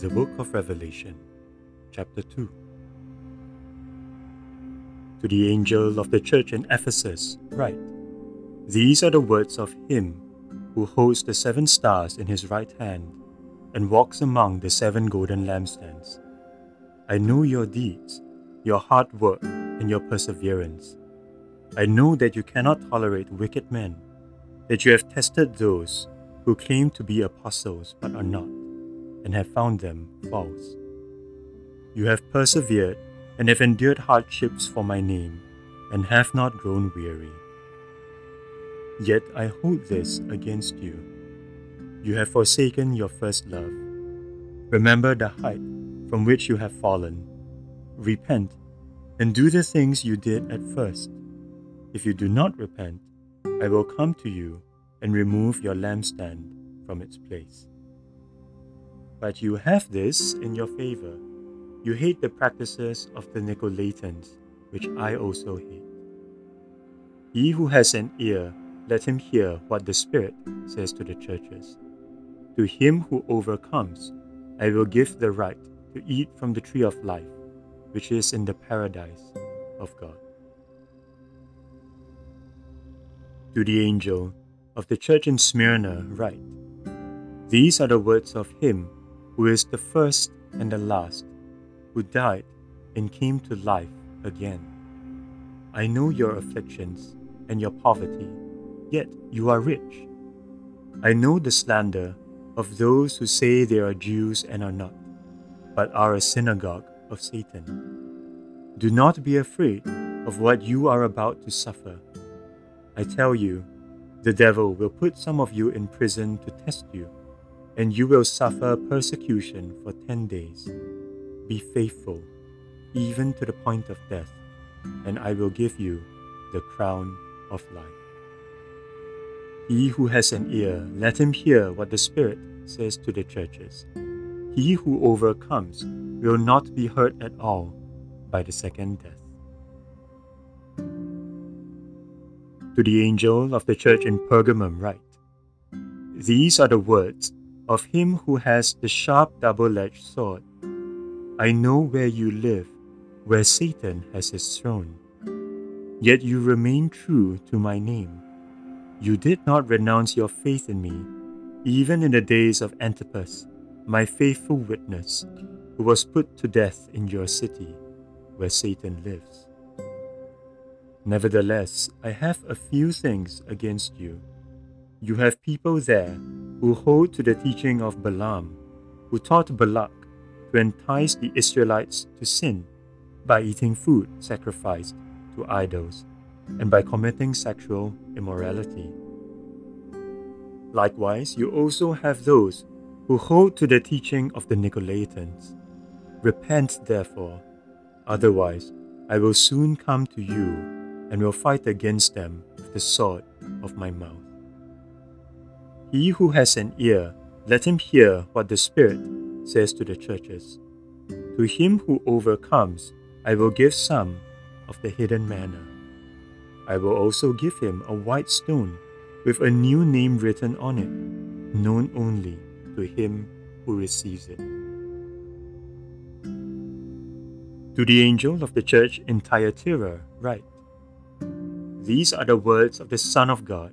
The Book of Revelation, Chapter 2 To the angel of the church in Ephesus, write These are the words of him who holds the seven stars in his right hand and walks among the seven golden lampstands. I know your deeds, your hard work, and your perseverance. I know that you cannot tolerate wicked men, that you have tested those who claim to be apostles but are not and have found them false. You have persevered and have endured hardships for my name, and have not grown weary. Yet I hold this against you. You have forsaken your first love. Remember the height from which you have fallen. Repent and do the things you did at first. If you do not repent, I will come to you and remove your lampstand from its place. But you have this in your favor. You hate the practices of the Nicolaitans, which I also hate. He who has an ear, let him hear what the Spirit says to the churches. To him who overcomes, I will give the right to eat from the tree of life, which is in the paradise of God. To the angel of the church in Smyrna, write These are the words of him who is the first and the last, who died and came to life again. I know your afflictions and your poverty, yet you are rich. I know the slander of those who say they are Jews and are not, but are a synagogue of Satan. Do not be afraid of what you are about to suffer. I tell you, the devil will put some of you in prison to test you and you will suffer persecution for ten days. Be faithful, even to the point of death, and I will give you the crown of life. He who has an ear, let him hear what the Spirit says to the churches. He who overcomes will not be hurt at all by the second death. To the angel of the church in Pergamum, write These are the words of him who has the sharp double edged sword. I know where you live, where Satan has his throne. Yet you remain true to my name. You did not renounce your faith in me, even in the days of Antipas, my faithful witness, who was put to death in your city, where Satan lives. Nevertheless, I have a few things against you. You have people there who hold to the teaching of Balaam, who taught Balak to entice the Israelites to sin by eating food sacrificed to idols and by committing sexual immorality. Likewise, you also have those who hold to the teaching of the Nicolaitans. Repent, therefore, otherwise I will soon come to you and will fight against them with the sword of my mouth. He who has an ear, let him hear what the Spirit says to the churches. To him who overcomes, I will give some of the hidden manna. I will also give him a white stone with a new name written on it, known only to him who receives it. To the angel of the church in Thyatira, write These are the words of the Son of God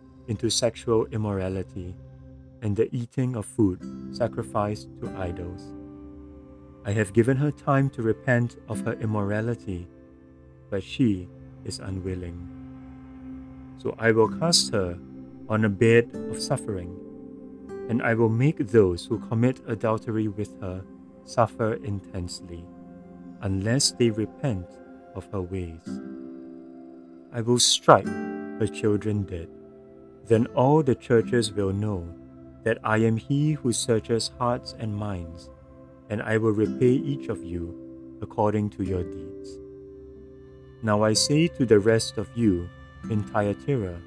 into sexual immorality and the eating of food sacrificed to idols. I have given her time to repent of her immorality, but she is unwilling. So I will cast her on a bed of suffering, and I will make those who commit adultery with her suffer intensely, unless they repent of her ways. I will strike her children dead then all the churches will know that I am he who searches hearts and minds, and I will repay each of you according to your deeds. Now I say to the rest of you in Thyatira,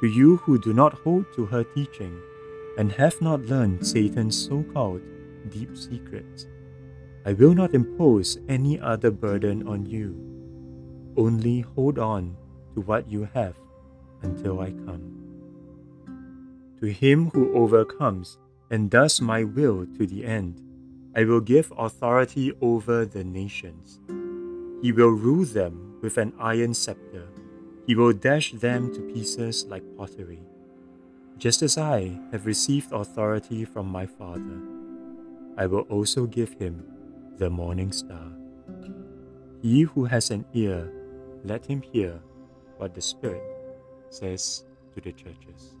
to you who do not hold to her teaching, and have not learned Satan's so called deep secrets, I will not impose any other burden on you. Only hold on to what you have until I come. To him who overcomes and does my will to the end, I will give authority over the nations. He will rule them with an iron scepter. He will dash them to pieces like pottery. Just as I have received authority from my Father, I will also give him the morning star. He who has an ear, let him hear what the Spirit says to the churches.